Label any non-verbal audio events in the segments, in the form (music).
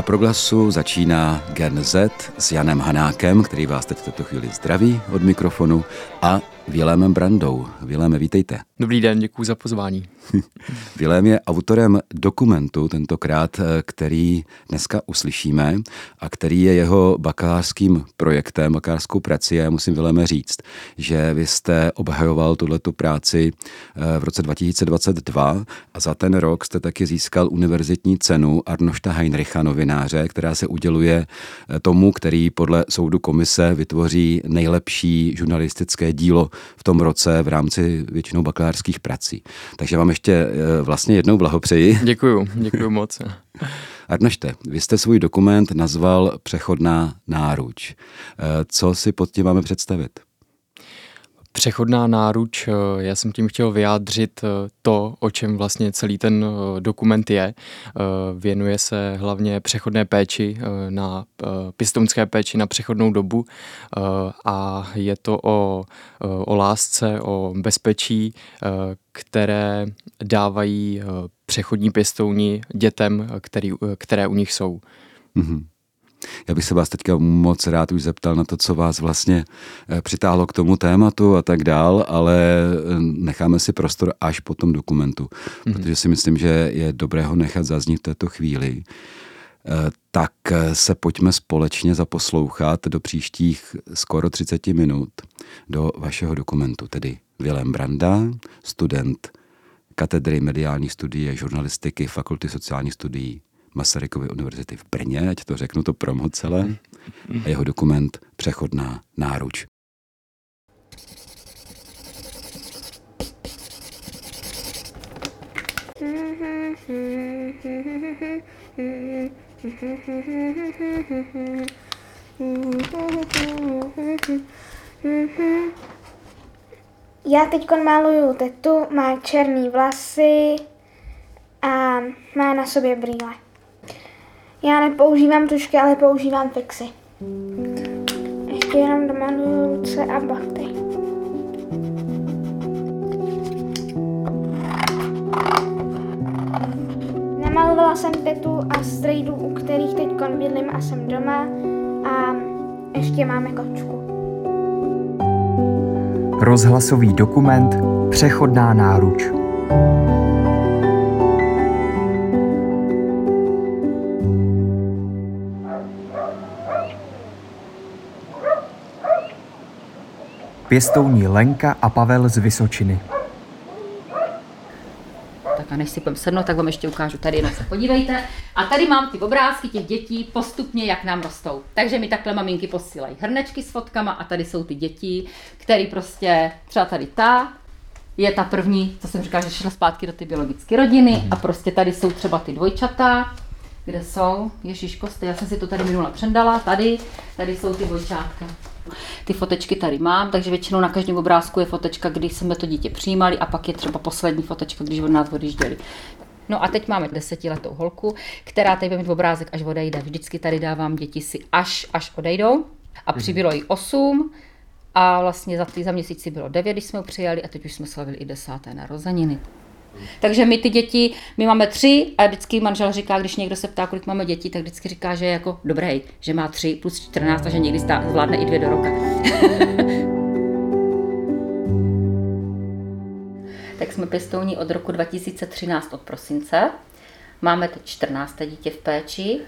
Na proglasu začíná Gen Z s Janem Hanákem, který vás teď v této chvíli zdraví od mikrofonu a Vilémem Brandou. Viléme, vítejte. Dobrý den, děkuji za pozvání. (laughs) Vilém je autorem dokumentu, tentokrát, eh, který dneska uslyšíme a který je jeho bakalářským projektem, bakalářskou prací. Já musím Viléme říct, že vy jste obhajoval tuhletu práci eh, v roce 2022 a za ten rok jste taky získal univerzitní cenu Arnošta Heinricha novináře, která se uděluje eh, tomu, který podle soudu komise vytvoří nejlepší žurnalistické dílo v tom roce v rámci většinou bakalářských prací. Takže vám ještě eh, vlastně jednou blahopřeji. Děkuju, děkuju moc. (laughs) Arnošte, vy jste svůj dokument nazval Přechodná náruč. Eh, co si pod tím máme představit? Přechodná náruč, eh, já jsem tím chtěl vyjádřit eh, to, o čem vlastně celý ten eh, dokument je. Věnuje se hlavně přechodné péči na pěstounské péči na přechodnou dobu a je to o, o lásce, o bezpečí, které dávají přechodní pěstouni dětem, který, které u nich jsou. Mm-hmm. Já bych se vás teďka moc rád už zeptal na to, co vás vlastně eh, přitáhlo k tomu tématu a tak dál, ale eh, necháme si prostor až po tom dokumentu, mm-hmm. protože si myslím, že je dobré ho nechat zaznít v této chvíli. Eh, tak se pojďme společně zaposlouchat do příštích skoro 30 minut do vašeho dokumentu, tedy Vilém Branda, student katedry mediálních studií a žurnalistiky Fakulty sociálních studií Masarykovy univerzity v Brně, ať to řeknu to promo celé, a jeho dokument Přechodná náruč. Já teď maluju tetu, má černý vlasy a má na sobě brýle. Já nepoužívám tušky, ale používám fixy. Ještě jenom domaluju ruce a bafty. Namalovala jsem tetu a strejdu, u kterých teď bydlím a jsem doma a ještě máme kočku. Rozhlasový dokument Přechodná náruč. Pěstouní Lenka a Pavel z Vysočiny. Tak a než si půjdeme sednout, tak vám ještě ukážu tady, jenom se podívejte. A tady mám ty obrázky těch dětí postupně, jak nám rostou. Takže mi takhle maminky posílají hrnečky s fotkama a tady jsou ty děti, které prostě, třeba tady ta, je ta první, co jsem říkala, že šla zpátky do ty biologické rodiny a prostě tady jsou třeba ty dvojčata, kde jsou, Ježíš já jsem si to tady minula přendala, tady, tady jsou ty dvojčátka. Ty fotečky tady mám, takže většinou na každém obrázku je fotečka, kdy jsme to dítě přijímali a pak je třeba poslední fotečka, když od nás odjížděli. No a teď máme desetiletou holku, která tady bude mít obrázek, až odejde. Vždycky tady dávám děti si až, až odejdou. A mhm. přibylo jí osm a vlastně za, za měsíc bylo devět, když jsme ho přijali a teď už jsme slavili i desáté narozeniny. Takže my ty děti, my máme tři a vždycky manžel říká, když někdo se ptá, kolik máme dětí, tak vždycky říká, že je jako dobrý, že má tři plus 14 a že někdy zvládne i dvě do roka. (laughs) tak jsme pěstouni od roku 2013 od prosince. Máme teď 14 dítě v péči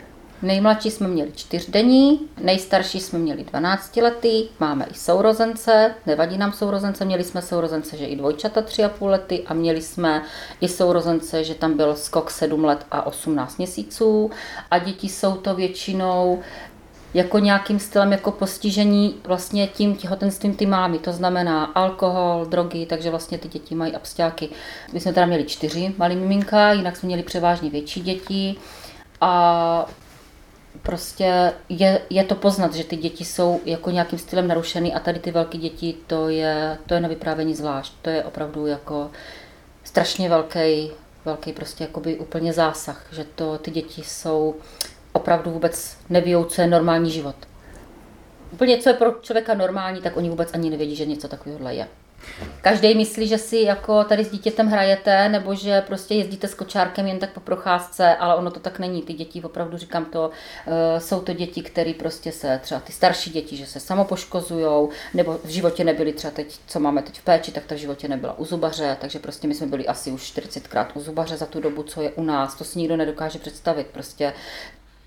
Nejmladší jsme měli čtyřdenní, nejstarší jsme měli 12 lety, máme i sourozence, nevadí nám sourozence, měli jsme sourozence, že i dvojčata 3,5 lety a měli jsme i sourozence, že tam byl skok 7 let a 18 měsíců a děti jsou to většinou jako nějakým stylem jako postižení vlastně tím těhotenstvím ty mámy, to znamená alkohol, drogy, takže vlastně ty děti mají abstáky. My jsme teda měli čtyři malý miminka, jinak jsme měli převážně větší děti a prostě je, je to poznat, že ty děti jsou jako nějakým stylem narušený a tady ty velké děti, to je, to je na vyprávění zvlášť. To je opravdu jako strašně velký, velký prostě jakoby úplně zásah, že to ty děti jsou opravdu vůbec nevíjou, co je normální život. Úplně co je pro člověka normální, tak oni vůbec ani nevědí, že něco takového je. Každý myslí, že si jako tady s dítětem hrajete, nebo že prostě jezdíte s kočárkem jen tak po procházce, ale ono to tak není. Ty děti, opravdu říkám to, uh, jsou to děti, které prostě se, třeba ty starší děti, že se samopoškozují, nebo v životě nebyly třeba teď, co máme teď v péči, tak ta v životě nebyla u zubaře, takže prostě my jsme byli asi už 40krát u zubaře za tu dobu, co je u nás. To si nikdo nedokáže představit. Prostě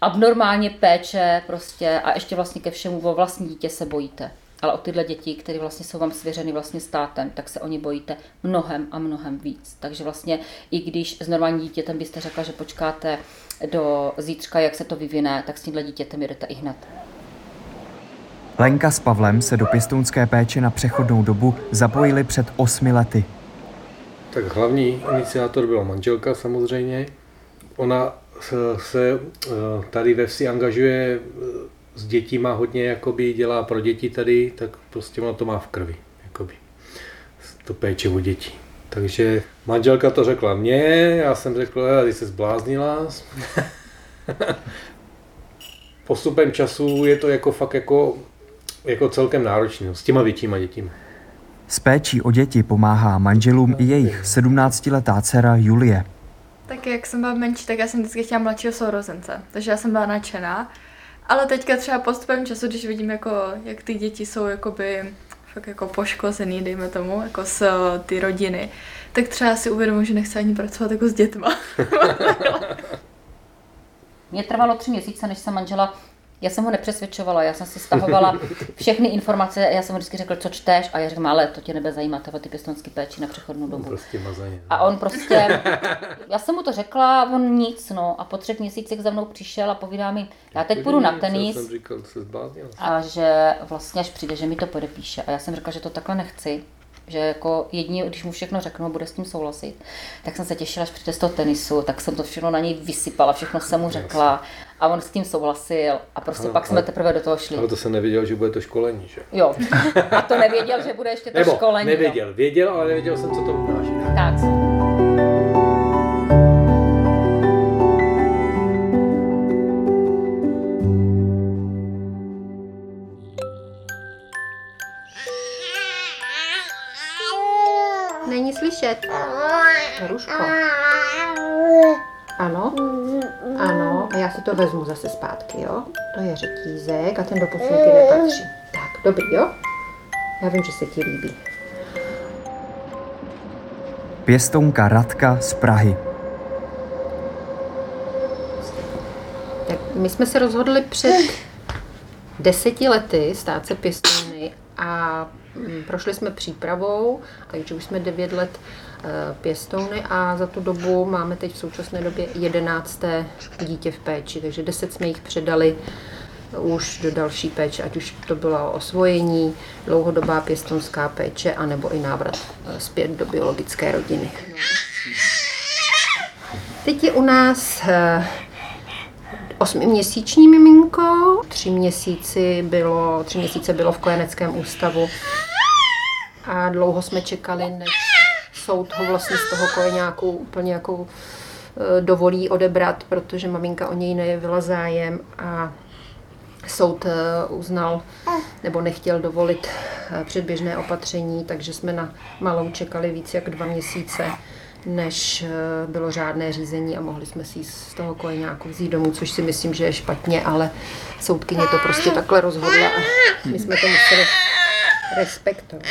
abnormálně péče prostě a ještě vlastně ke všemu o vlastní dítě se bojíte ale o tyhle děti, které vlastně jsou vám svěřeny vlastně státem, tak se o ně bojíte mnohem a mnohem víc. Takže vlastně i když s normálním dítětem byste řekla, že počkáte do zítřka, jak se to vyvine, tak s tímhle dítětem jedete i hned. Lenka s Pavlem se do pěstounské péče na přechodnou dobu zapojili před osmi lety. Tak hlavní iniciátor byla manželka samozřejmě. Ona se, se eh, tady ve vsi angažuje eh, s dětma hodně jakoby dělá pro děti tady, tak prostě ono to má v krvi. Jakoby. To péče o děti. Takže manželka to řekla mně, já jsem řekl, ty se zbláznila. (laughs) Postupem času je to jako fakt jako, jako celkem náročné s těma většíma dětmi. S péčí o děti pomáhá manželům i jejich 17-letá dcera Julie. Tak jak jsem byla menší, tak já jsem vždycky chtěla mladšího sourozence, takže já jsem byla nadšená. Ale teďka třeba postupem času, když vidím, jako, jak ty děti jsou jakoby fakt jako poškozený, dejme tomu, jako z ty rodiny, tak třeba si uvědomuji, že nechci ani pracovat jako s dětma. (laughs) Mně trvalo tři měsíce, než jsem manžela já jsem ho nepřesvědčovala, já jsem si stahovala (laughs) všechny informace, já jsem mu vždycky řekl, co čteš, a já řekl, ale to tě nebe zajímá, to ty pěstonský péči na přechodnou dobu. Prostě mazaně. A on prostě, (laughs) já jsem mu to řekla, on nic, no, a po třech měsících za mnou přišel a povídá mi, já teď půjdu na tenis. Jsem říkal, se a že vlastně až přijde, že mi to podepíše. A já jsem řekla, že to takhle nechci, že jako jedině, když mu všechno řeknu, bude s tím souhlasit, tak jsem se těšila, až přijde z toho tenisu, tak jsem to všechno na něj vysypala, všechno jsem mu řekla a on s tím souhlasil a prostě ano, pak jsme teprve do toho šli. Ale to jsem nevěděl, že bude to školení, že? Jo, a to nevěděl, že bude ještě to Nebo, školení. nevěděl, věděl, ale nevěděl jsem, co to obnáší. Tak. slyšet. Ruško. Ano, ano, a já si to vezmu zase zpátky, jo? To je řetízek a ten do posilky nepatří. Tak, dobrý, jo? Já vím, že se ti líbí. Pěstounka Radka z Prahy. Tak my jsme se rozhodli před deseti lety stát se pěstouny a Mm, prošli jsme přípravou, takže už jsme 9 let pěstouny a za tu dobu máme teď v současné době 11. dítě v péči, takže 10 jsme jich předali už do další péče, ať už to bylo osvojení, dlouhodobá pěstounská péče, anebo i návrat eh, zpět do biologické rodiny. Teď je u nás eh, osmiměsíční miminko, tři, měsíci bylo, tři měsíce bylo v kojeneckém ústavu a dlouho jsme čekali, než soud ho vlastně z toho kojeňáku úplně jako e, dovolí odebrat, protože maminka o něj nejevila zájem a soud e, uznal nebo nechtěl dovolit e, předběžné opatření, takže jsme na malou čekali víc jak dva měsíce než eh, bylo řádné řízení a mohli jsme si z toho kojeňáku vzít domů, což si myslím, že je špatně, ale soudkyně to prostě takhle rozhodla a my jsme to museli respektovat.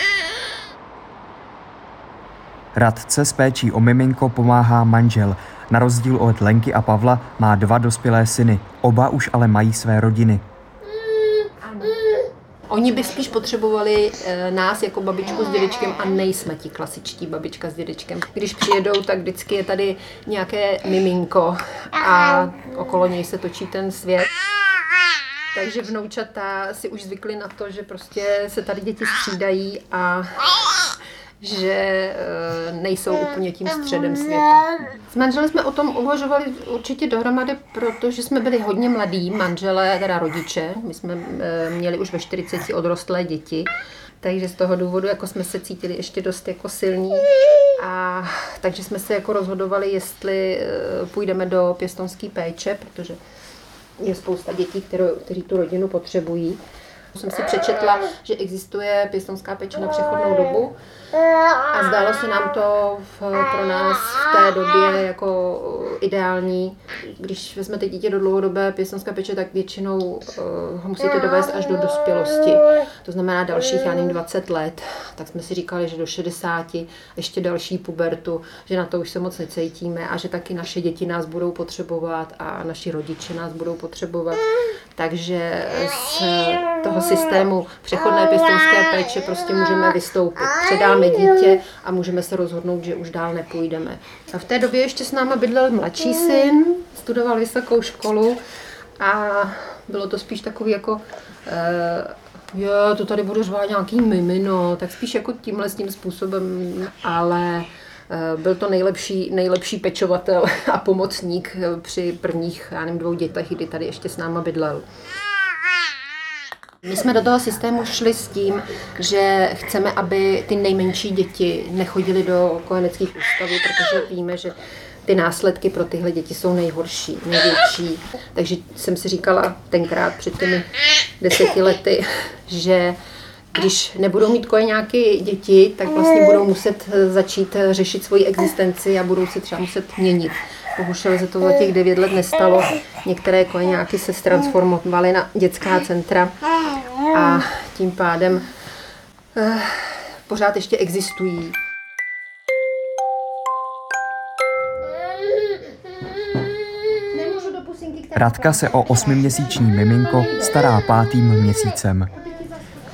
Radce s péčí o miminko pomáhá manžel. Na rozdíl od Lenky a Pavla má dva dospělé syny. Oba už ale mají své rodiny. Oni by spíš potřebovali e, nás jako babičku s dědečkem a nejsme ti klasičtí babička s dědečkem. Když přijedou, tak vždycky je tady nějaké miminko a okolo něj se točí ten svět. Takže vnoučata si už zvykly na to, že prostě se tady děti střídají a že e, nejsou úplně tím středem světa. S manželem jsme o tom uvažovali určitě dohromady, protože jsme byli hodně mladí, manželé, teda rodiče. My jsme e, měli už ve 40 odrostlé děti, takže z toho důvodu jako jsme se cítili ještě dost jako silní. A takže jsme se jako rozhodovali, jestli e, půjdeme do pěstonské péče, protože je spousta dětí, kterou, kteří tu rodinu potřebují. Jsem si přečetla, že existuje pěstonská péče na přechodnou dobu a zdálo se nám to v, pro nás v té době jako ideální. Když vezmete dítě do dlouhodobé pěstonská péče, tak většinou uh, ho musíte dovést až do dospělosti. To znamená dalších, já nevím, 20 let. Tak jsme si říkali, že do 60, ještě další pubertu, že na to už se moc necítíme a že taky naše děti nás budou potřebovat a naši rodiče nás budou potřebovat. Takže z toho systému přechodné pěstounské péče prostě můžeme vystoupit. Předáme dítě a můžeme se rozhodnout, že už dál nepůjdeme. A v té době ještě s náma bydlel mladší syn, studoval vysokou školu a bylo to spíš takový jako eh, jo, to tady budu řvát nějaký mimino, tak spíš jako tímhle s tím způsobem, ale byl to nejlepší, nejlepší pečovatel (laughs) a pomocník eh, při prvních, já nevím, dvou dětech, kdy tady ještě s náma bydlel. My jsme do toho systému šli s tím, že chceme, aby ty nejmenší děti nechodily do kojeneckých ústavů, protože víme, že ty následky pro tyhle děti jsou nejhorší, největší. Takže jsem si říkala tenkrát před těmi deseti lety, (laughs) že když nebudou mít kojeňáky děti, tak vlastně budou muset začít řešit svoji existenci a budou se třeba muset měnit. Bohužel se to za těch devět let nestalo. Některé kojeňáky se transformovaly na dětská centra a tím pádem eh, pořád ještě existují. Radka se o osmiměsíční miminko stará pátým měsícem.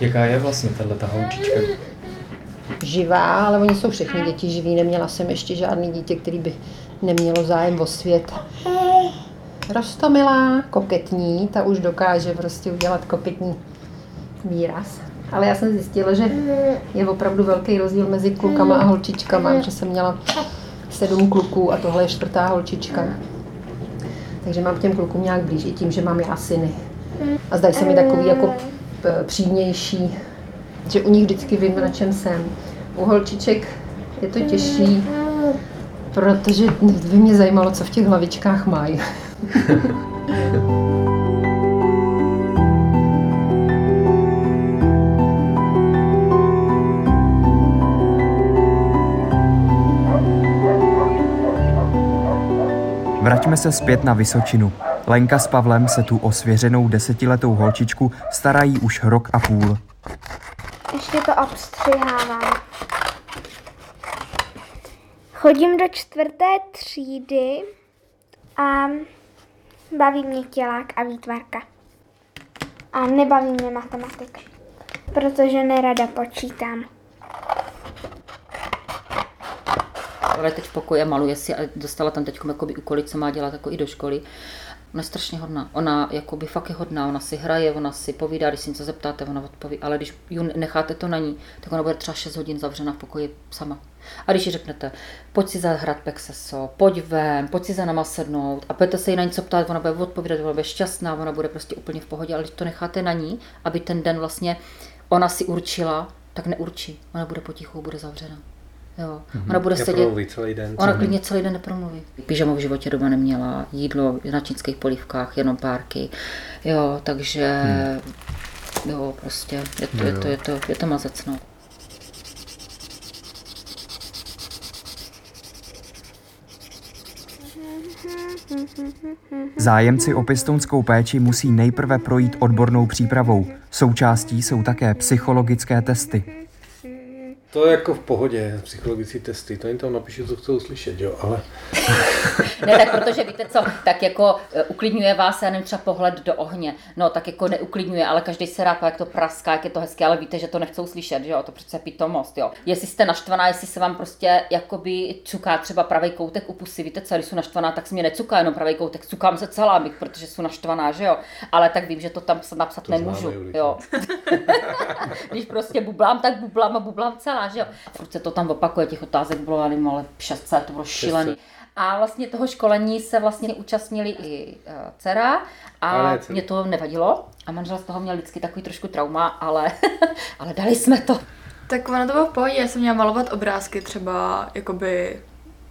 Jaká je vlastně tato holčička? Živá, ale oni jsou všechny děti živí. Neměla jsem ještě žádný dítě, který by nemělo zájem o svět. Rostomilá, koketní, ta už dokáže prostě udělat koketní výraz. Ale já jsem zjistila, že je opravdu velký rozdíl mezi klukama a holčičkama, že jsem měla sedm kluků a tohle je čtvrtá holčička. Takže mám k těm klukům nějak blíž i tím, že mám já syny. A zdají se mi takový jako přímější, že u nich vždycky vím, na čem jsem. U holčiček je to těžší, protože by mě zajímalo, co v těch hlavičkách mají. Vraťme se zpět na Vysočinu. Lenka s Pavlem se tu o svěřenou desetiletou holčičku starají už rok a půl. Ještě to obstřihávám. Chodím do čtvrté třídy a baví mě tělák a výtvarka. A nebaví mě matematika, protože nerada počítám. ale teď v pokoji a maluje si a dostala tam teď jakoby úkoly, co má dělat jako i do školy. Ona je strašně hodná. Ona jakoby fakt je hodná, ona si hraje, ona si povídá, když si něco zeptáte, ona odpoví, ale když ju necháte to na ní, tak ona bude třeba 6 hodin zavřena v pokoji sama. A když ji řeknete, pojď si zahrát Pexeso, pojď ven, pojď si za náma sednout a budete se jí na něco ptát, ona bude odpovídat, ona bude šťastná, ona bude prostě úplně v pohodě, ale když to necháte na ní, aby ten den vlastně ona si určila, tak neurčí. Ona bude potichu, bude zavřena. Jo. Ona bude sedět. celý den. Ona klidně celý den nepromluví. Pyžamo v životě doma neměla, jídlo na čínských polívkách, jenom párky. Jo, takže hmm. jo, prostě je to, je to, je to, je to mazec, no. Zájemci o pěstounskou péči musí nejprve projít odbornou přípravou. Součástí jsou také psychologické testy. To je jako v pohodě, psychologické testy, to jim tam napíšu, co chcou slyšet, jo, ale... (laughs) (laughs) ne, tak protože víte co, tak jako e, uklidňuje vás, já nevím, třeba pohled do ohně, no tak jako neuklidňuje, ale každý se rád, jak to praská, jak je to hezké, ale víte, že to nechcou slyšet, že jo, to přece pitomost, jo. Jestli jste naštvaná, jestli se vám prostě jakoby cuká třeba pravý koutek u pusy, víte co, když jsou naštvaná, tak se mě necuká jenom pravý koutek, cukám se celá, bych, protože jsou naštvaná, že jo, ale tak vím, že to tam napsat to nemůžu, známe, jo. (laughs) když prostě bublám, tak bublám a bublám celá že jo. Furt se to tam opakuje, těch otázek bylo, nevím, ale 600, to bylo šílený. A vlastně toho školení se vlastně účastnili i uh, dcera a mě to nevadilo. A manžel z toho měl vždycky takový trošku trauma, ale, (laughs) ale dali jsme to. Tak ono to bylo v pohodě, já jsem měla malovat obrázky třeba, jakoby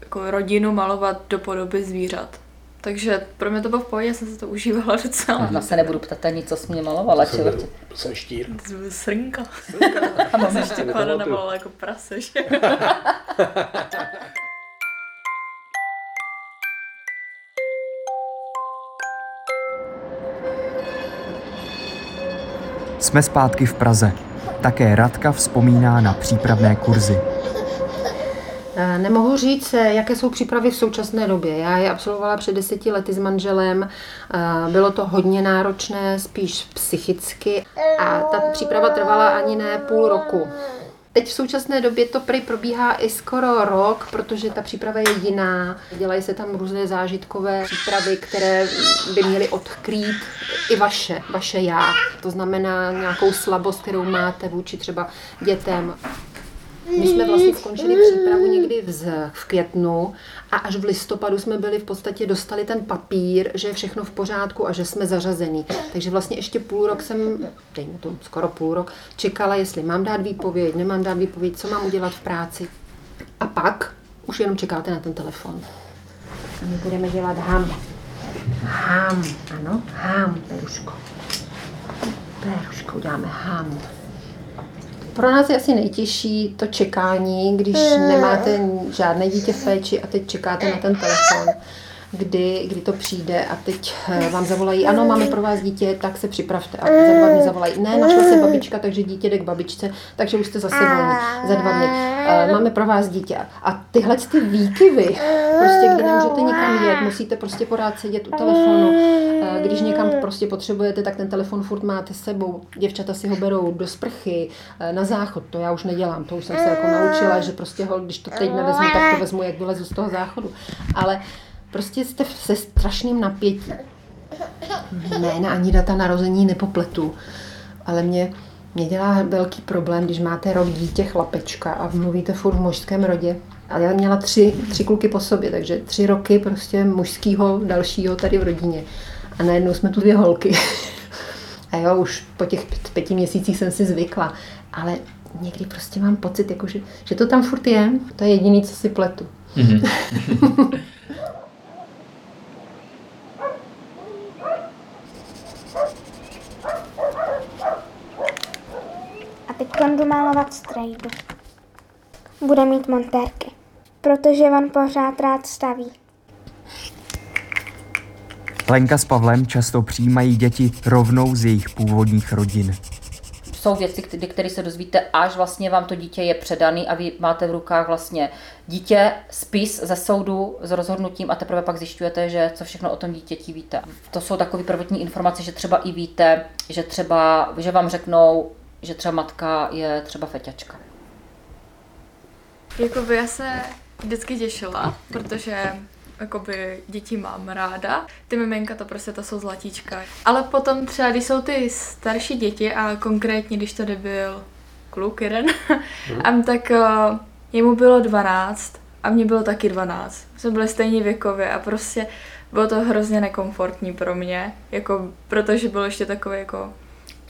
jako rodinu malovat do podoby zvířat. Takže pro mě to bylo v pohodě, jsem se to užívala (laughs) docela. Já se nebudu ptat ani, co jsi mě malovala, To tě. to jsem štír. To byl srnka. A mám (laughs) Jsem ještě jako prase, že? Jsme zpátky v Praze. Také Radka vzpomíná na přípravné kurzy. Nemohu říct, jaké jsou přípravy v současné době. Já je absolvovala před deseti lety s manželem. Bylo to hodně náročné, spíš psychicky. A ta příprava trvala ani ne půl roku. Teď v současné době to prý probíhá i skoro rok, protože ta příprava je jiná. Dělají se tam různé zážitkové přípravy, které by měly odkrýt i vaše, vaše já. To znamená nějakou slabost, kterou máte vůči třeba dětem, my jsme vlastně skončili přípravu někdy v, v květnu a až v listopadu jsme byli v podstatě dostali ten papír, že je všechno v pořádku a že jsme zařazení. Takže vlastně ještě půl rok jsem, dejme tomu skoro půl rok, čekala, jestli mám dát výpověď, nemám dát výpověď, co mám udělat v práci. A pak už jenom čekáte na ten telefon. A my budeme dělat ham. Ham, ano, ham, Peruško. Peruško, uděláme ham. Pro nás je asi nejtěžší to čekání, když nemáte žádné dítě v péči a teď čekáte na ten telefon, kdy, kdy to přijde a teď eh, vám zavolají, ano, máme pro vás dítě, tak se připravte. A za dva dny zavolají, ne, našla se babička, takže dítě jde k babičce, takže už jste zase volní. Za dva dny, "Eh, máme pro vás dítě. A tyhle ty výkyvy, prostě kdy nemůžete nikam jet, musíte prostě pořád sedět u telefonu, Eh, když někam prostě potřebujete, tak ten telefon furt máte s sebou. Děvčata si ho berou do sprchy, eh, na záchod, to já už nedělám, to už jsem se jako naučila, že prostě ho, když to teď nevezmu, tak to vezmu, jak vylezu z toho záchodu. Ale prostě jste v- se strašným napětí. Jména ani data narození nepopletu, ale mě, mě dělá velký problém, když máte rok dítě chlapečka a mluvíte furt v mužském rodě. A já měla tři, tři kluky po sobě, takže tři roky prostě mužského dalšího tady v rodině. A najednou jsme tu dvě holky. (laughs) A jo, už po těch pět- pěti měsících jsem si zvykla. Ale někdy prostě mám pocit, jako že, že to tam furt je. To je jediný, co si pletu. A (laughs) teď jdu malovat strejdu. Bude mít montérky, protože on pořád rád staví. Lenka s Pavlem často přijímají děti rovnou z jejich původních rodin. jsou věci, kdy- které se dozvíte, až vlastně vám to dítě je předaný a vy máte v rukách vlastně dítě, spis ze soudu s rozhodnutím a teprve pak zjišťujete, že co všechno o tom dítěti víte. To jsou takové prvotní informace, že třeba i víte, že třeba, že vám řeknou, že třeba matka je třeba feťačka. Jakoby já se vždycky těšila, protože jakoby děti mám ráda. Ty miminka to prostě to jsou zlatíčka. Ale potom třeba, když jsou ty starší děti a konkrétně, když tady byl kluk jeden, a tak uh, jemu bylo 12 a mně bylo taky 12. Jsme byli stejně věkově a prostě bylo to hrozně nekomfortní pro mě, jako, protože byl ještě takový jako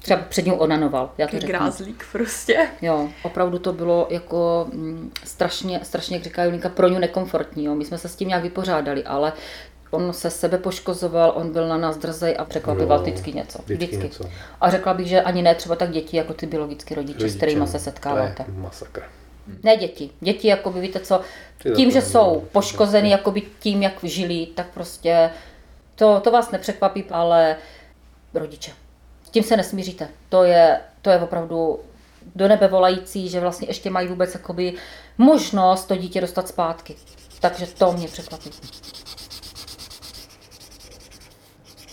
Třeba před ním onanoval, já to řeknu. grázlík prostě. Jo, opravdu to bylo jako mm, strašně, strašně, jak říká Julinka, pro ně nekomfortní. Jo. My jsme se s tím nějak vypořádali, ale on se sebe poškozoval, on byl na nás drzej a překvapival Jo, vždycky něco. vždycky něco. A řekla bych, že ani ne třeba tak děti, jako ty biologické rodiče, s kterými se setkáváte. To je masakr. Ne děti. Děti, jako by víte co, Ty tím, že jsou poškozeny, jako by tím, jak žili, tak prostě to, to vás nepřekvapí, ale rodiče. S tím se nesmíříte. To je, to je opravdu do nebe volající, že vlastně ještě mají vůbec jakoby možnost to dítě dostat zpátky. Takže to mě překvapí.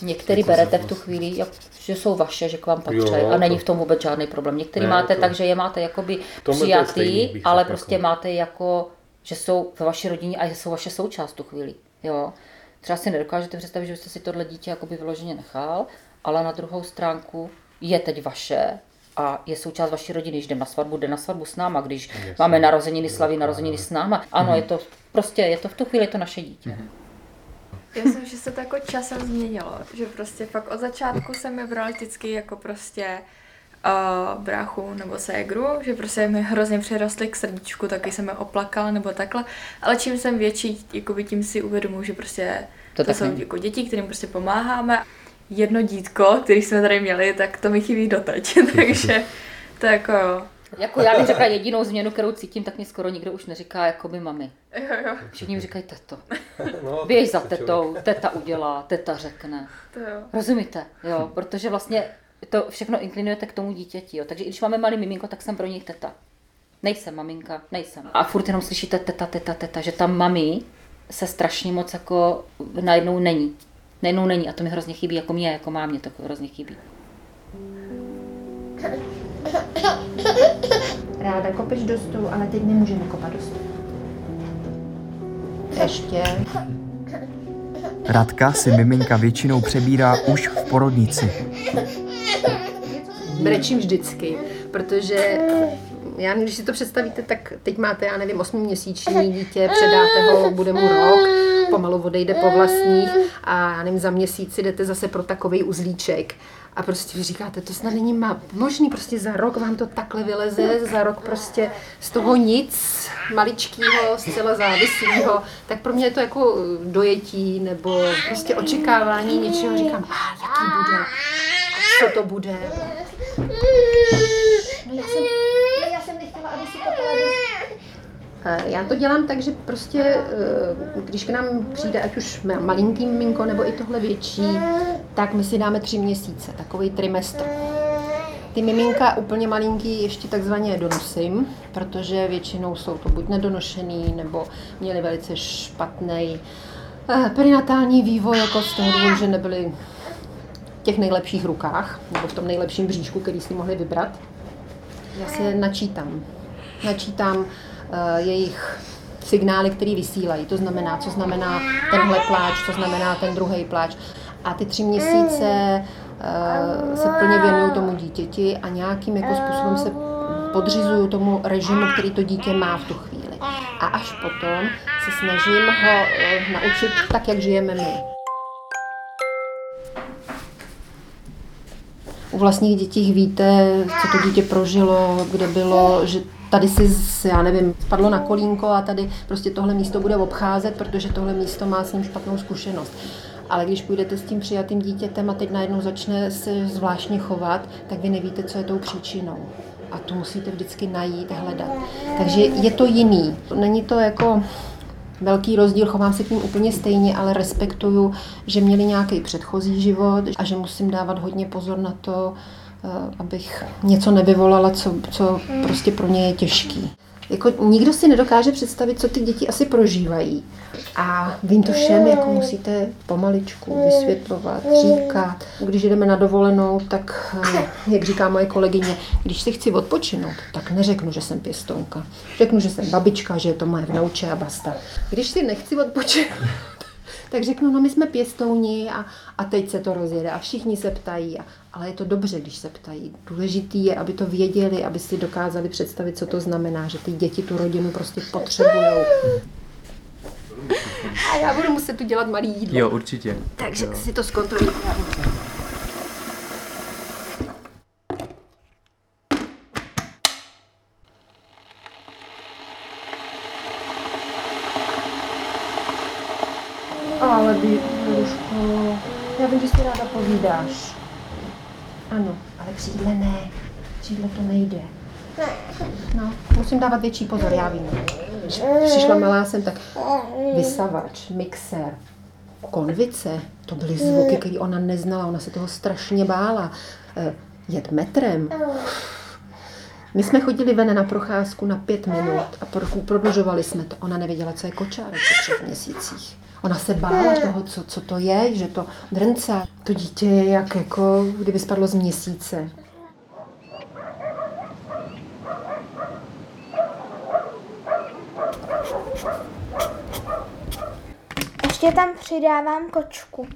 Některý Jako berete v tu chvíli, jak, že jsou vaše, že k vám patří Jo, a není to- v tom vůbec žádný problém. Některý Ne, máte to- tak, že je máte jakoby přijatý, stejný, ale řekl, prostě jako. máte jako, že jsou ve vaší rodině a že jsou vaše součást tu chvíli. Jo. Třeba si nedokážete představit, že byste si tohle dítě jakoby vyloženě nechal, ale na druhou stránku je teď vaše a je součást vaší rodiny, když jdem na svatbu, jde na svatbu s náma, když máme narozeniny, slaví narozeniny s náma. Ano, je to prostě, je to v tu chvíli je to naše dítě. Já jsem, že se to jako časem změnilo, že prostě fakt od začátku jsem je vždycky jako prostě uh, bráchu nebo ségru, že prostě mi hrozně přirostly k srdíčku, taky jsem je oplakala nebo takhle, ale čím jsem větší, jakoby tím si uvědomuji, že prostě to, to jsou jako děti, kterým prostě pomáháme. Jedno dítko, který jsme tady měli, tak to mi chybí doteď, (laughs) takže to jako jo. Jako já bych řekla jedinou změnu, kterou cítím, tak mě skoro nikdo už neříká jako by mami. Jo, jo. Všichni mi říkají teto. (laughs) No, (laughs) Běž za tetou, teta udělá, teta řekne. To jo. Rozumíte? Jo, protože vlastně to všechno inklinujete k tomu dítěti. Jo. Takže i když máme malý miminko, tak jsem pro něj teta. Nejsem maminka, nejsem. A furt jenom slyšíte teta, teta, teta, že tam mami se strašně moc jako najednou není. Najednou není a to mi hrozně chybí, jako mě, jako mámě to hrozně chybí. Ráda kopeš do stolu, ale teď nemůžeme kopat do stolu. Ještě. Radka si miminka většinou přebírá už v porodnici. Brečím vždycky, protože já když si to představíte, tak teď máte, já nevím, osmiměsíční dítě, předáte ho, bude mu rok, pomalu odejde po vlastních a já nevím, za měsíc si jdete zase pro takový uzlíček. A prostě vy říkáte, to snad není má možný, prostě za rok vám to takhle vyleze, za rok prostě z toho nic, maličkého, zcela závislého, tak pro mě je to jako dojetí nebo prostě očekávání něčeho, říkám, a jaký bude, co to bude. No já jsem, já jsem nechtěla, aby si to já to dělám tak, že prostě, eh, když k nám přijde ať už malinký miminko nebo i tohle větší, tak my si dáme tři měsíce, takový trimestr. Ty miminka úplně malinký ještě takzvaně donosím, protože většinou jsou to buď nedonošený, nebo měli velice špatný eh, perinatální vývoj, jako z toho důvodu, že nebyli v těch nejlepších rukách, nebo v tom nejlepším bříšku, který si mohli vybrat. Já se načítám. Načítám uh, jejich signály, které vysílají. To znamená, co znamená tenhle pláč, co znamená ten druhý pláč. A ty tři měsíce uh, se plně věnuju tomu dítěti a nějakým jako způsobem se podřizuju tomu režimu, který to dítě má v tu chvíli. A až potom se snažím ho uh, naučit tak, jak žijeme my. U vlastních dětí víte, co to dítě prožilo, kde bylo, že tady si, já nevím, spadlo na kolínko a tady prostě tohle místo bude obcházet, protože tohle místo má s ním špatnou zkušenost. Ale když půjdete s tím přijatým dítětem a teď najednou začne se zvláštně chovat, tak vy nevíte, co je tou příčinou. A to musíte vždycky najít, hledat. Takže je to jiný. Není to jako velký rozdíl, chovám se k ním úplně stejně, ale respektuju, že měli nějaký předchozí život a že musím dávat hodně pozor na to, eh, abych něco nevyvolala, co, co prostě pro ně je těžký. Jako nikdo si nedokáže představit, co ty děti asi prožívají. A vím to všem, jako musíte pomaličku vysvětlovat, říkat. Když jdeme na dovolenou, tak, eh, jak říká moje kolegyně, když si chci odpočinout, tak neřeknu, že jsem pěstounka. Řeknu, že jsem babička, že je to moje vnouče a basta. Když si nechci odpočinout, (laughs) tak řeknu, no my jsme pěstouni a, a teď se to rozjede a všichni se ptají. A, ale je to dobře, když se ptají. Důležitý je, aby to věděli, aby si dokázali představit, co to znamená, že ty děti tu rodinu prostě potřebují. A já budu muset tu dělat malý jídlo. Jo, určitě. Takže jo. si to zkontroluji. Ale Běruško, já vím, že si ráda povídáš. Ano, ale při jídle ne. Při jídle to nejde. No, musím dávat větší pozor, já vím. Když přišla malá jsem, tak vysavač, mixer, konvice, to byly zvuky, které ona neznala, ona se toho strašně bála. Eh, Jet metrem. My jsme chodili ven na procházku na pět minut a pro- prodlužovali jsme to. Ona nevěděla, co je kočárek po třech měsících. Ona se bála toho, co, co to je, že to drncá. To dítě je jak jako, kdyby spadlo z měsíce. Ještě tam přidávám kočku.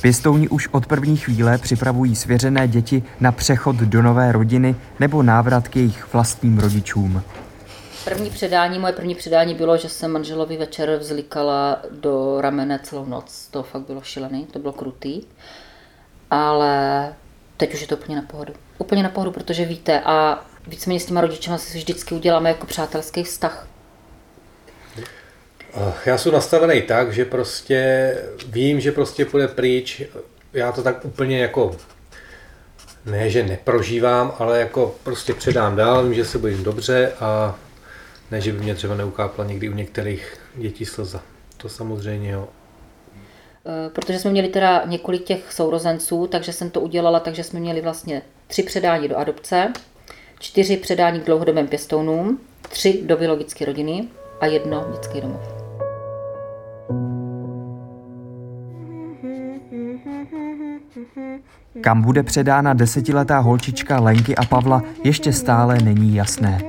Pěstouni už od první chvíle připravují svěřené děti na přechod do nové rodiny nebo návrat k jejich vlastním rodičům. První předání, moje první předání bylo, že jsem manželovi večer vzlikala do ramene celou noc. To fakt bylo šílený, to bylo krutý. ale teď už je to úplně na pohodu. Úplně na pohodu, protože víte a víceméně s těma rodičema si vždycky uděláme jako přátelský vztah. Já jsem nastavený tak, že prostě vím, že prostě půjde pryč. Já to tak úplně jako ne, že neprožívám, ale jako prostě předám dál, vím, že se bojím dobře a ne, že by mě třeba neukápla někdy u některých dětí slza. To samozřejmě jo. Eh, protože jsme měli teda několik těch sourozenců, takže jsem to udělala, takže jsme měli vlastně tři předání do adopce, čtyři předání k dlouhodobým pěstounům, tři do biologické rodiny a jedno dětský domov. Kam bude předána desetiletá holčička Lenky a Pavla, ještě stále není jasné.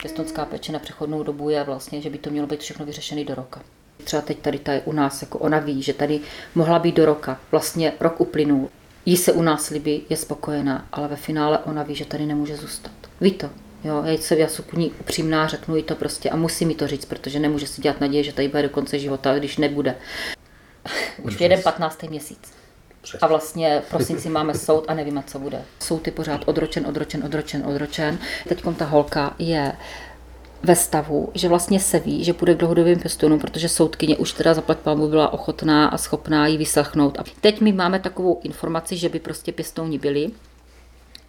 Pěstonská péče na přechodnou dobu je vlastně, že by to mělo být všechno vyřešené do roka. Třeba teď tady ta je u nás, jako ona ví, že tady mohla být do roka. Vlastně rok uplynul. Jí se u nás líbí, je spokojená, ale ve finále ona ví, že tady nemůže zůstat. Ví to. Jo, já, se, já jsem k ní upřímná, řeknu jí to prostě a musí mi to říct, protože nemůže si dělat naděje, že tady bude do konce života, když nebude. (laughs) Už jeden 15. měsíc. A vlastně v prosinci máme soud a nevíme, co bude. Soud je pořád odročen, odročen, odročen, odročen. Teď ta holka je ve stavu, že vlastně se ví, že půjde k dlouhodobým pěstounům, protože soudkyně už teda zaplať palmu byla ochotná a schopná ji vyslechnout. A teď my máme takovou informaci, že by prostě pěstouni byli,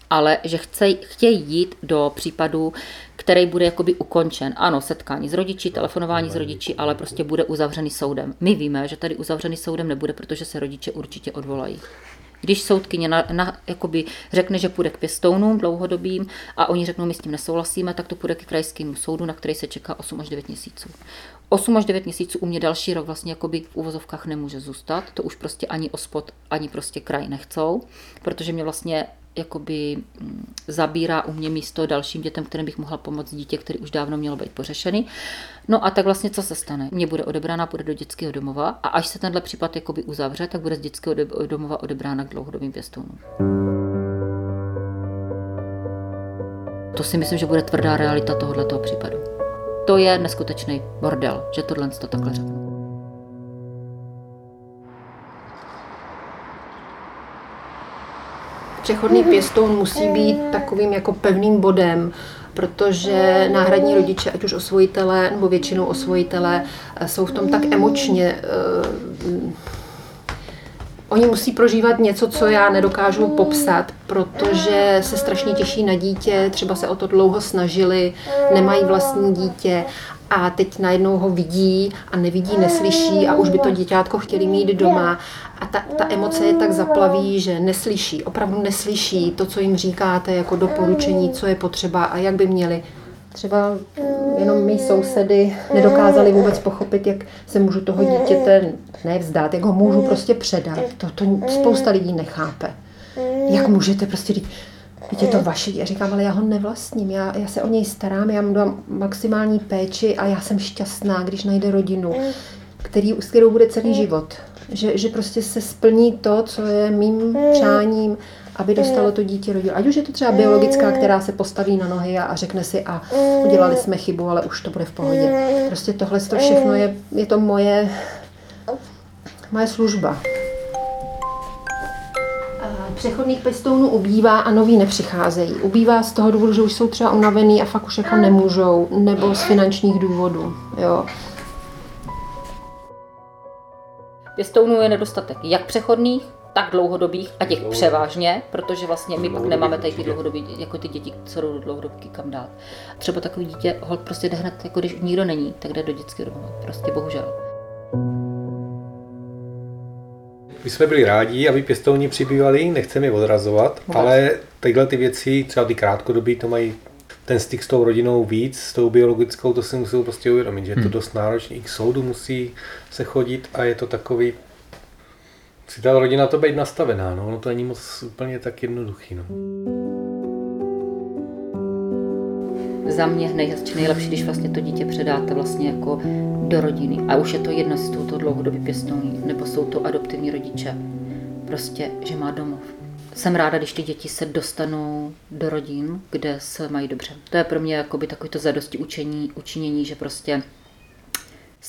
ale že chce, chtějí jít do případu, který bude jakoby ukončen. Ano, setkání s rodiči, telefonování s rodiči, ale prostě bude uzavřený soudem. My víme, že tady uzavřený soudem nebude, protože se rodiče určitě odvolají. Když soudkyně na, na, jakoby řekne, že půjde k pěstounům dlouhodobým a oni řeknou, my s tím nesouhlasíme, tak to půjde k krajskému soudu, na který se čeká 8 až 9 měsíců. 8 až 9 měsíců u mě další rok vlastně jakoby v úvozovkách nemůže zůstat, to už prostě ani ospod, ani prostě kraj nechcou, protože mě vlastně jakoby mm, zabírá u mě místo dalším dětem, kterým bych mohla pomoct dítě, který už dávno mělo být pořešený. No a tak vlastně co se stane? Mě bude odebrána, bude do dětského domova a až se tenhle případ jakoby uzavře, tak bude z dětského domova odebrána k dlouhodobým pěstounům. To si myslím, že bude tvrdá realita tohoto případu. To je neskutečný bordel, že tohle to takhle řeknu. Přechodný pěstoun musí být takovým jako pevným bodem, protože náhradní rodiče, ať už osvojitelé nebo většinou osvojitelé, eh, jsou v tom tak emočně uh, Oni musí prožívat něco, co já nedokážu popsat, protože se strašně těší na dítě, třeba se o to dlouho snažili, nemají vlastní dítě a teď najednou ho vidí a nevidí, neslyší a už by to děťátko chtěli mít doma a ta, ta emoce je tak zaplaví, že neslyší, opravdu neslyší to, co jim říkáte jako doporučení, co je potřeba a jak by měli. Třeba jenom mý sousedy nedokázali vůbec pochopit, jak se můžu toho dítěte nevzdát, jak ho můžu prostě předat. To, to spousta lidí nechápe. Jak můžete prostě říct, je to vaše Já říkám, ale já ho nevlastním, já, já se o něj starám, já mu dám maximální péči a já jsem šťastná, když najde rodinu, který, s kterou bude celý život. Že, že prostě se splní to, co je mým přáním, aby dostalo to dítě rodinu. Ať už je to třeba biologická, která se postaví na nohy a, a řekne si a udělali jsme chybu, ale už to bude v pohodě. Prostě tohle to všechno je, je to moje, moje služba přechodných pěstounů ubývá a noví nepřicházejí. Ubývá z toho důvodu, že už jsou třeba unavený a fakt už jako nemůžou, nebo z finančních důvodů. Jo. Pěstounů je nedostatek jak přechodných, tak dlouhodobých a těch převážně, protože vlastně my pak nemáme tady ty dlouhodobí, jako ty děti, co jdou do dlouhodobky kam dát. Třeba takový dítě hold prostě jde hned, jako když nikdo není, tak jde do dětského domova. Prostě bohužel. My jsme byli rádi, aby pěstouni přibývali, nechceme je odrazovat, Vůbec. ale tyhle ty věci, třeba ty krátkodobí, to mají ten styk s tou rodinou víc, s tou biologickou, to si musí prostě uvědomit, že je to hmm. dost náročný, i k soudu musí se chodit a je to takový, si ta rodina to být nastavená, no, no to není moc úplně tak jednoduchý. No. Za mě nejlepší, když vlastně to dítě předáte vlastně jako do rodiny. A už je to jedno, jestli jsou to dlouhodobě pěstouní, nebo jsou to adoptivní rodiče. Prostě, že má domov. Jsem ráda, když ty děti se dostanou do rodin, kde se mají dobře. To je pro mě jakoby takový to zadosti učení, učinění, že prostě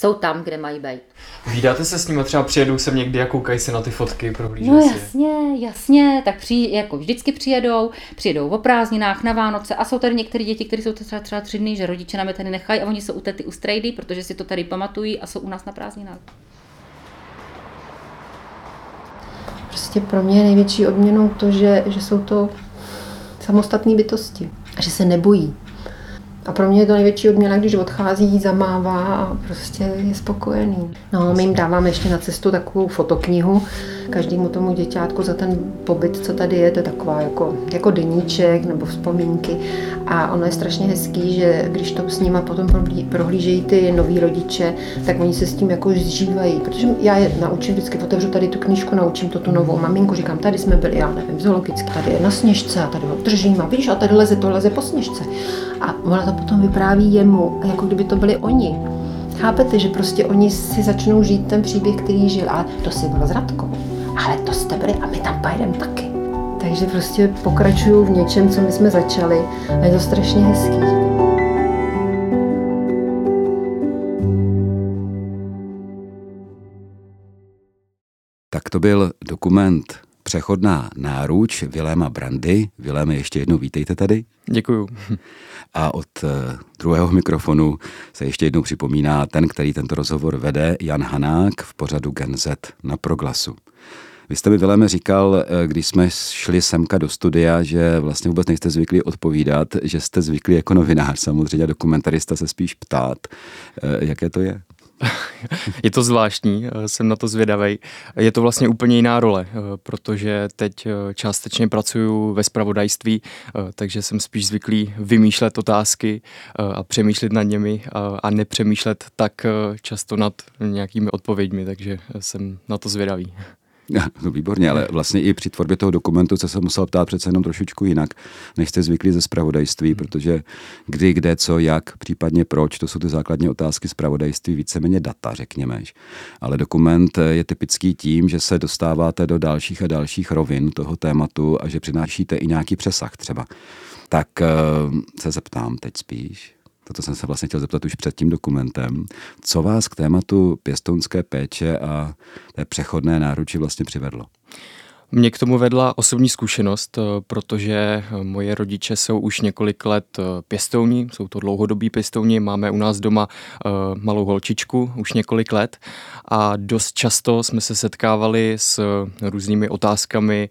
jsou tam, kde mají být. Vídáte se s nimi, třeba přijedou sem někdy a koukají se na ty fotky, prohlížejí No si je? jasně, jasně, tak při, jako vždycky přijedou, přijedou o prázdninách, na Vánoce a jsou tady některé děti, které jsou třeba, třeba tři dny, že rodiče nám je tady nechají a oni jsou u tety u strejdy, protože si to tady pamatují a jsou u nás na prázdninách. Prostě pro mě je největší odměnou to, že, že jsou to samostatné bytosti a že se nebojí. A pro mě je to největší odměna, když odchází, zamává a prostě je spokojený. No, my jim dáváme ještě na cestu takovou fotoknihu, každému tomu děťátku za ten pobyt, co tady je, to je taková jako, jako deníček nebo vzpomínky. A ono je strašně hezký, že když to s nima potom prohlí- prohlížejí ty noví rodiče, tak oni se s tím jako zžívají. Protože já je naučím vždycky, otevřu tady tu knížku, naučím to tu novou maminku, říkám, tady jsme byli, já nevím, zoologicky, tady je na sněžce a tady ho držím a víš, a tady leze, to leze po sněžce. A ona to potom vypráví jemu, jako kdyby to byli oni. Chápete, že prostě oni si začnou žít ten příběh, který žil, ale to si byl s Radkou, ale to jste byli a my tam pojedeme taky. Takže prostě pokračuju v něčem, co my jsme začali a je to strašně hezký. Tak to byl dokument Přechodná náruč Viléma Brandy. Viléme, ještě jednou vítejte tady. Děkuju. A od eh, druhého mikrofonu se ještě jednou připomíná ten, který tento rozhovor vede, Jan Hanák v pořadu Gen Z na Proglasu. Vy jste mi, Viléme, říkal, eh, když jsme šli semka do studia, že vlastně vůbec nejste zvyklí odpovídat, že jste zvyklí jako novinář, samozřejmě a dokumentarista se spíš ptát. Eh, Jaké to je? (laughs) Je to zvláštní, eh, jsem na to zvědavej. Je to vlastně úplně jiná role, eh, protože teď eh, částečně pracuju ve spravodajství, takže jsem spíš zvyklý vymýšlet otázky a přemýšlet nad nimi a nepřemýšlet tak často nad nějakými odpověďmi, takže jsem na to zvědavý. (laughs) No výborně, ale vlastně i při tvorbě toho dokumentu se jsem musel ptát přece jenom trošičku jinak, než jste zvyklí ze spravodajství, protože kdy, kde, co, jak, případně proč, to jsou ty základní otázky spravodajství, víceméně data, řekněme. Ale dokument je typický tím, že se dostáváte do dalších a dalších rovin toho tématu a že přinášíte i nějaký přesah třeba. Tak eh, se zeptám teď spíš, to jsem se vlastně chtěl zeptat už před tím dokumentem. Co vás k tématu pěstounské péče a té přechodné náruči vlastně přivedlo? Mě k tomu vedla osobní zkušenost, eh, protože moje rodiče jsou už několik let eh, pěstouni, jsou to dlouhodobí pěstouni, máme u nás doma eh, malou holčičku už několik let a dost často jsme se setkávali s různými otázkami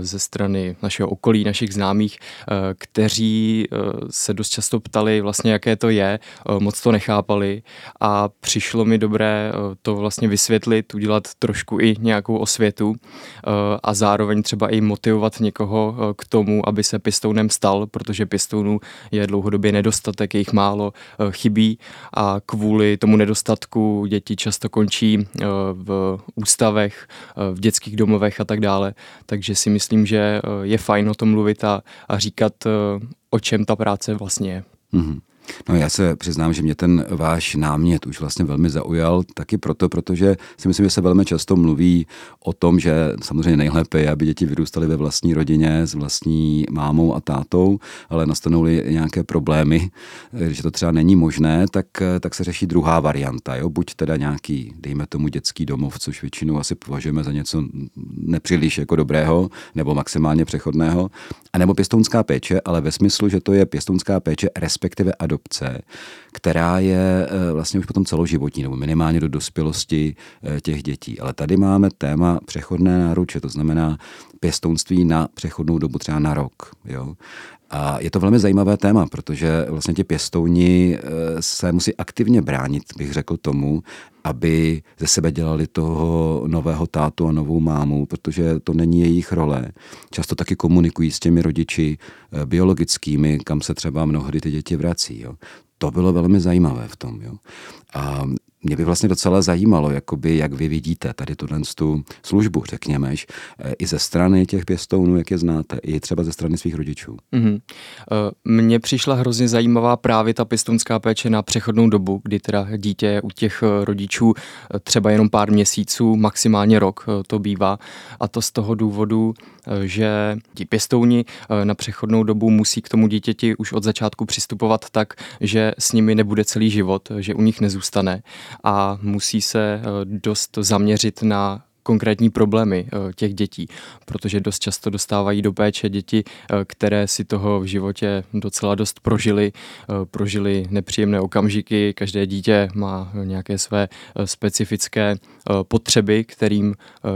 ze strany našeho okolí, našich známých, kteří se dost často ptali vlastně, jaké to je, moc to nechápali a přišlo mi dobré to vlastně vysvětlit, udělat trošku i nějakou osvětu a zároveň třeba i motivovat někoho eh, k tomu, aby se pěstounem stal, protože pěstounů je dlouhodobě nedostatek, jejich málo eh, chybí a kvůli tomu nedostatku děti často končí eh, v ústavech, v dětských domovech a tak dále. Takže si myslím, že je fajn o tom mluvit a, a říkat, o čem ta práce vlastně je. Mm-hmm. No já se přiznám, že mě ten váš námět už vlastně velmi zaujal, taky proto, protože si myslím, že se velmi často mluví o tom, že samozřejmě nejlépe je, aby děti vyrůstaly ve vlastní rodině s vlastní mámou a tátou, ale nastanou-li nějaké problémy, že to třeba není možné, tak, tak se řeší druhá varianta. Jo? Buď teda nějaký, dejme tomu, dětský domov, což většinou asi považujeme za něco nepříliš jako dobrého nebo maximálně přechodného, anebo pěstounská péče, ale ve smyslu, že to je pěstounská péče, respektive adopce, která je eh, vlastně už potom celoživotní, nebo minimálně do dospělosti eh, těch dětí. Ale tady máme téma přechodné náruče, to znamená pěstounství na přechodnou dobu třeba na rok. Jo? A je to velmi zajímavé téma, protože vlastně ti pěstouni eh, se musí aktivně bránit, bych řekl tomu, aby ze sebe dělali toho nového tátu a novou mámu, protože to není jejich role. Často taky komunikují s těmi rodiči eh, biologickými, kam se třeba mnohdy ty děti vrací. Jo. To bylo velmi zajímavé v tom. Jo. A mě by vlastně docela zajímalo, jakoby, jak vy vidíte tady tu službu, řekněme, eh, i ze strany těch pěstounů, jak je znáte, i třeba ze strany svých rodičů. Mm-hmm. Mně přišla hrozně zajímavá právě ta pěstounská péče na přechodnou dobu, kdy teda dítě u těch rodičů třeba jenom pár měsíců, maximálně rok to bývá. A to z toho důvodu, že ti pěstouni na přechodnou dobu musí k tomu dítěti už od začátku přistupovat tak, že s nimi nebude celý život, že u nich nezůstane zůstane a musí se dost zaměřit na konkrétní problémy eh, těch dětí, protože dost často dostávají do péče děti, eh, které si toho v životě docela dost prožili, eh, prožili nepříjemné okamžiky, každé dítě má nějaké své specifické potřeby, kterým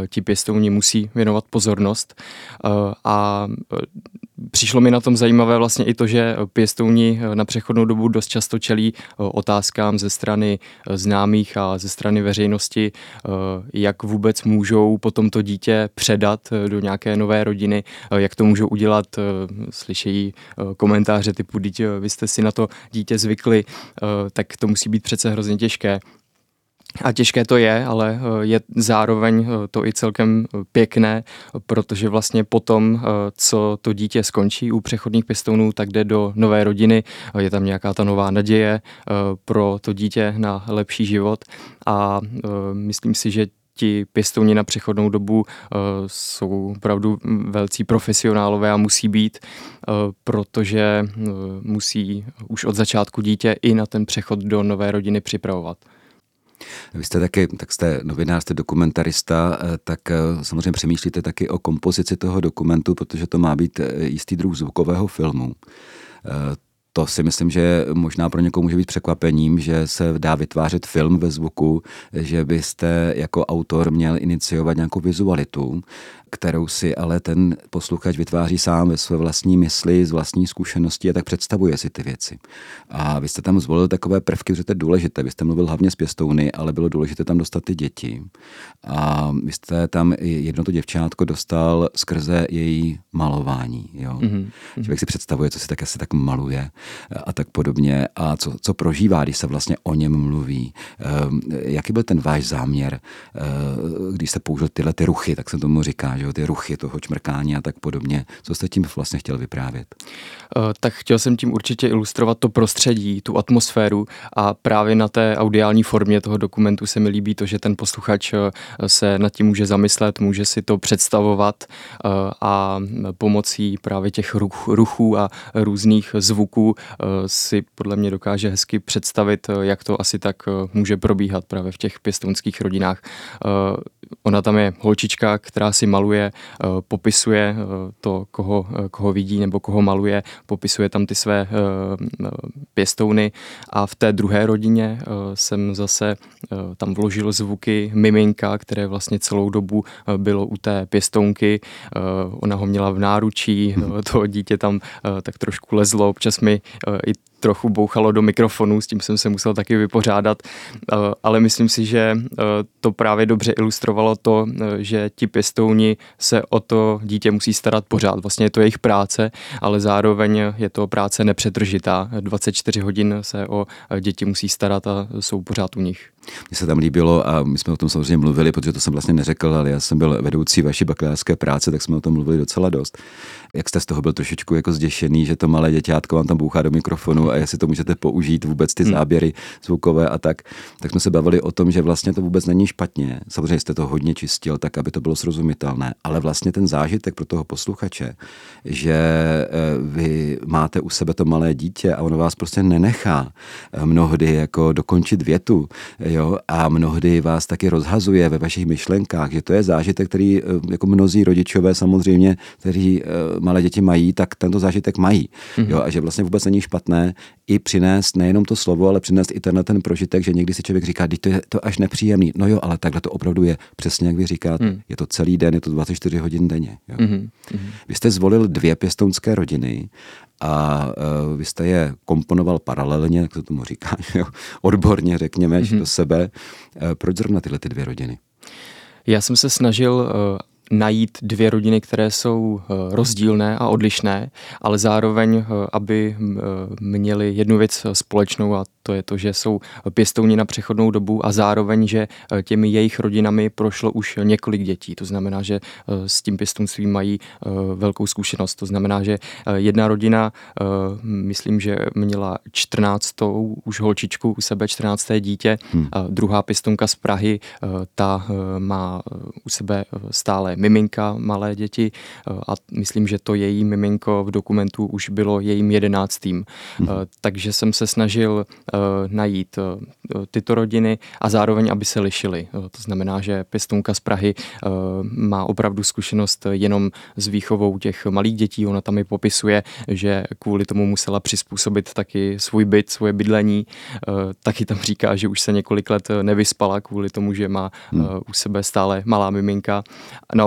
ti pěstouni musí věnovat pozornost. A přišlo mi na tom zajímavé vlastně i to, že pěstouni na přechodnou dobu dost často čelí otázkám ze strany známých a ze strany veřejnosti, jak vůbec můžou potom to dítě předat do nějaké nové rodiny, jak to můžou udělat, slyšejí komentáře typu, dítě, vy jste si na to dítě zvykli, tak to musí být přece hrozně těžké. A těžké to je, ale eh, je zároveň eh, to i celkem eh, pěkné, protože vlastně potom, co to dítě skončí u přechodných pěstounů, tak jde do nové rodiny, je tam nějaká ta nová naděje pro to dítě na lepší život a myslím si, že ti pěstouni na přechodnou dobu jsou opravdu velcí profesionálové a musí být, protože musí už od začátku dítě i na ten přechod do nové rodiny připravovat. Vy jste taky, tak jste novinář, jste dokumentarista, eh, tak eh, samozřejmě přemýšlíte taky o kompozici toho dokumentu, protože to má být eh, jistý druh zvukového filmu. To si myslím, že možná pro někoho může být překvapením, že se dá vytvářet film ve zvuku, že byste jako autor měl iniciovat nějakou vizualitu kterou si ale ten posluchač vytváří sám ve své vlastní mysli, z vlastní zkušenosti a tak představuje si ty věci. A vy jste tam zvolil takové prvky, že to je důležité. Vy jste mluvil hlavně s pěstouny, ale bylo důležité tam dostat ty děti. A vy jste tam jedno to děvčátko dostal skrze její malování. Jo? Mm-hmm. Člověk si představuje, co si tak asi tak maluje a tak podobně a co, co prožívá, když se vlastně o něm mluví. Um, jaký byl ten váš záměr, uh, když jste použil tyhle ty ruchy, tak se tomu říká, že jo, ty ruchy toho čmrkání a tak podobně. Co jste tím vlastně chtěl vyprávět? Uh, tak chtěl jsem tím určitě ilustrovat to prostředí, tu atmosféru a právě na té audiální formě toho dokumentu se mi líbí to, že ten posluchač eh, se nad tím může zamyslet, může si to představovat uh, a pomocí právě těch ruch, ruchů a různých zvuků si podle mě dokáže hezky představit, jak to asi tak může probíhat právě v těch pěstounských rodinách. Ona tam je holčička, která si maluje maluje, eh, popisuje eh, to, koho, eh, koho vidí nebo koho maluje, popisuje tam ty své pěstouny. A v té druhé rodině jsem zase tam vložil zvuky miminka, které vlastně celou dobu bylo u té pěstounky. Ona ho měla v náručí, to dítě tam tak trošku lezlo, občas mi i trochu bouchalo do mikrofonu, s tím jsem se musel taky vypořádat, eh, ale myslím si, že eh, to právě dobře ilustrovalo to, eh, že ti pěstouni se o to dítě musí starat pořád. Vlastně je to jejich práce, ale zároveň je to práce nepřetržitá. 24 hodin se o děti musí starat a jsou pořád u nich. Mně se tam líbilo a my jsme o tom samozřejmě mluvili, protože to jsem vlastně neřekl, ale já jsem byl vedoucí vaší bakalářské práce, tak jsme o tom mluvili docela dost. Jak jste z toho byl trošičku jako zděšený, že to malé děťátko vám tam bouchá do mikrofonu a jestli to můžete použít vůbec ty hmm. záběry zvukové a tak, tak jsme se bavili o tom, že vlastně to vůbec není špatně. Samozřejmě jste to hodně čistil, tak aby to bylo srozumitelné, ale vlastně ten zážitek pro toho posluchače, že eh, vy máte u sebe to malé dítě a ono vás prostě nenechá eh, mnohdy jako dokončit větu, jo, a mnohdy vás taky rozhazuje ve vašich myšlenkách, že to je zážitek, který eh, jako mnozí rodičové samozřejmě, kteří malé děti mají, tak tento zážitek mají. Mm-hmm. Jo, a že vlastně vůbec není špatné i přinést nejenom to slovo, ale přinést i tenhle ten prožitek, že někdy si člověk říká, to je to až nepříjemný. No jo, ale takhle to opravdu je. Přesně jak vy říkáte, mm. je to celý den, je to 24 hodin denně. Jo. Mm-hmm. Vy jste zvolil dvě pěstounské rodiny a uh, vy jste je komponoval paralelně, jak se tomu říká, (laughs) jo? odborně řekněme, mm-hmm. do sebe. Uh, proč zrovna tyhle ty dvě rodiny? Já jsem se snažil uh, najít dvě rodiny, které jsou eh, rozdílné a odlišné, ale zároveň, eh, aby eh, měli jednu věc společnou a to je to, že jsou pěstouni na přechodnou dobu a zároveň, že těmi jejich rodinami prošlo už několik dětí. To znamená, že s tím pěstounstvím mají velkou zkušenost. To znamená, že jedna rodina, myslím, že měla 14. už holčičku u sebe, 14. dítě, hmm. druhá pěstounka z Prahy, ta má u sebe stále miminka, malé děti a myslím, že to její miminko v dokumentu už bylo jejím jedenáctým. Hmm. Takže jsem se snažil najít tyto rodiny a zároveň, aby se lišily. To znamená, že pěstounka z Prahy má opravdu zkušenost jenom s výchovou těch malých dětí. Ona tam i popisuje, že kvůli tomu musela přizpůsobit taky svůj byt, svoje bydlení. Taky tam říká, že už se několik let nevyspala kvůli tomu, že má hmm. u sebe stále malá miminka.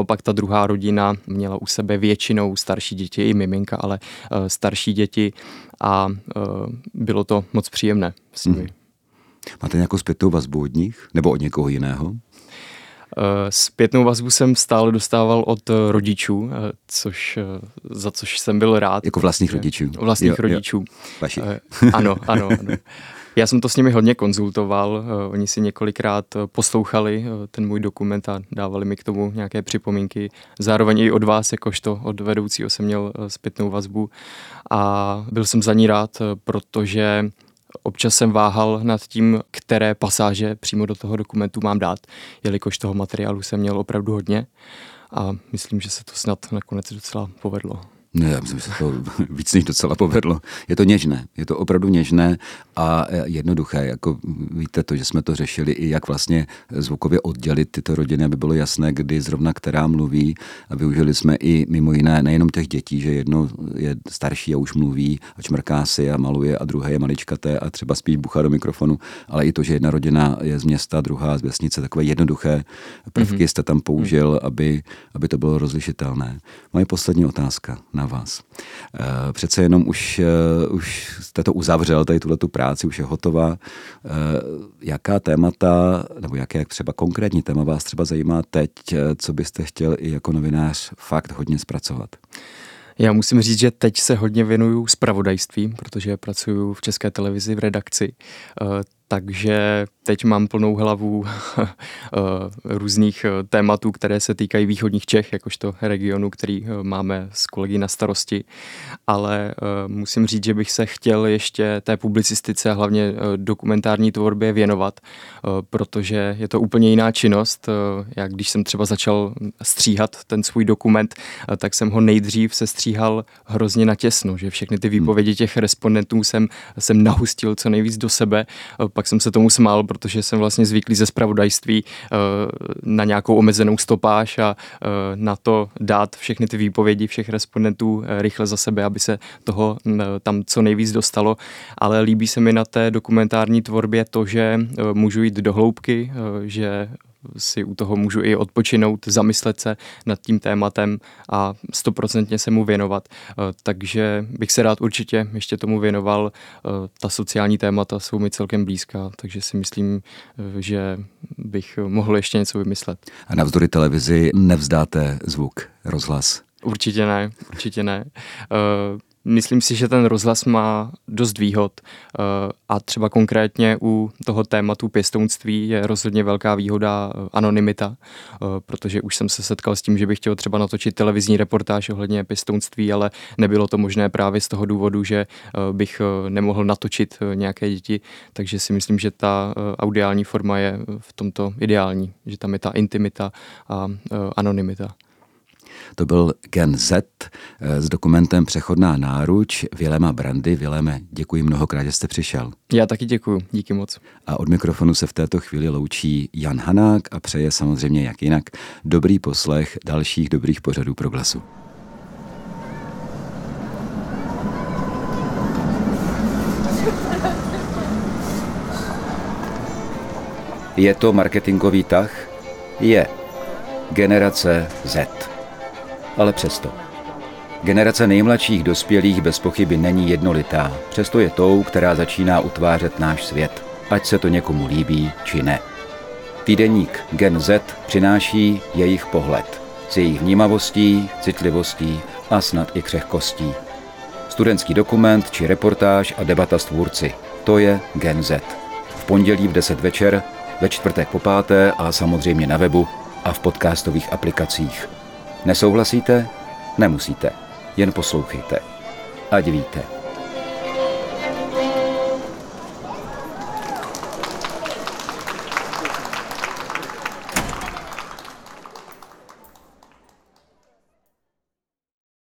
Naopak ta druhá rodina měla u sebe většinou starší děti, i miminka, ale starší děti a bylo to moc příjemné s nimi. Hmm. Máte nějakou zpětnou vazbu od nich? Nebo od někoho jiného? Zpětnou vazbu jsem stále dostával od rodičů, což, za což jsem byl rád. Jako vlastních rodičů? Vlastních jo, rodičů. Jo. Vaši. (laughs) Ano, ano, ano. (laughs) Já jsem to s nimi hodně konzultoval, oni si několikrát poslouchali ten můj dokument a dávali mi k tomu nějaké připomínky. Zároveň i od vás, jakožto od vedoucího jsem měl zpětnou vazbu a byl jsem za ní rád, protože Občas jsem váhal nad tím, které pasáže přímo do toho dokumentu mám dát, jelikož toho materiálu jsem měl opravdu hodně a myslím, že se to snad nakonec docela povedlo. Ne, já myslím, že se to (laughs) víc než docela povedlo. Je to něžné, je to opravdu něžné a jednoduché. Jako víte to, že jsme to řešili i jak vlastně zvukově oddělit tyto rodiny, aby bylo jasné, kdy zrovna která mluví. A využili jsme i mimo jiné nejenom těch dětí, že jedno je starší a už mluví a čmrká si a maluje a druhé je maličkaté a třeba spíš bucha do mikrofonu, ale i to, že jedna rodina je z města, druhá z vesnice, takové jednoduché prvky mm-hmm. jste tam použil, aby, aby to bylo rozlišitelné. Moje poslední otázka na na vás. Eh, přece jenom už, eh, už jste to uzavřel, tady tuhle tu práci, už je hotová. Eh, jaká témata, nebo jaké třeba konkrétní téma vás třeba zajímá teď, co byste chtěl i jako novinář fakt hodně zpracovat? Já musím říct, že teď se hodně věnuju spravodajství, protože pracuji v České televizi v redakci takže teď mám plnou hlavu (laughs) eh, různých eh, tématů, které se týkají východních Čech, jakožto regionu, který eh, máme s kolegy na starosti. Ale musím říct, že bych se chtěl ještě té publicistice a hlavně dokumentární tvorbě věnovat, protože je to úplně jiná činnost. Jak když jsem třeba začal stříhat ten svůj dokument, tak jsem ho nejdřív se stříhal hrozně natěsno, že všechny ty výpovědi těch respondentů jsem, jsem nahustil co nejvíc do sebe, pak jsem se tomu smál, protože jsem vlastně zvyklý ze spravodajství eh, na nějakou omezenou stopáž a eh, na to dát všechny ty výpovědi všech respondentů eh, rychle za sebe, aby se toho tam co nejvíc dostalo. Ale líbí se mi na té dokumentární tvorbě to, že můžu jít do hloubky, že si u toho můžu i odpočinout, zamyslet se nad tím tématem a stoprocentně se mu věnovat. Eh, takže bych se rád určitě ještě tomu věnoval. Eh, ta sociální témata jsou mi celkem blízká, takže si myslím, eh, že bych mohl ještě něco vymyslet. A navzdory televizi nevzdáte zvuk, rozhlas? Určitě ne, určitě ne. Myslím si, že ten rozhlas má dost výhod eh, a třeba konkrétně u toho tématu pěstounství je rozhodně velká výhoda eh, anonymita, eh, protože už jsem se setkal s tím, že bych chtěl třeba natočit televizní reportáž ohledně pěstounství, ale nebylo to možné právě z toho důvodu, že bych nemohl natočit nějaké děti, takže si myslím, že ta audiální forma je v tomto ideální, že tam je ta intimita a anonymita. To byl Gen Z eh, s dokumentem Přechodná náruč Vilema Brandy. Vileme, děkuji mnohokrát, že jste přišel. Já taky děkuji, díky moc. A od mikrofonu se v této chvíli loučí Jan Hanák a přeje samozřejmě jak jinak dobrý poslech dalších dobrých pořadů pro glasu. Je to marketingový tah? Je. Generace Z ale přesto. Generace nejmladších dospělých bez pochyby není jednolitá, přesto je tou, která začíná utvářet náš svět, ať se to někomu líbí či ne. Týdeník Gen Z přináší jejich pohled s jejich vnímavostí, citlivostí a snad i křehkostí. Studentský dokument či reportáž a debata s tvůrci. To je Gen Z. V pondělí v 10 večer, ve čtvrtek po páté a samozřejmě na webu a v podcastových aplikacích. Nesouhlasíte? Nemusíte. Jen poslouchejte. Ať víte.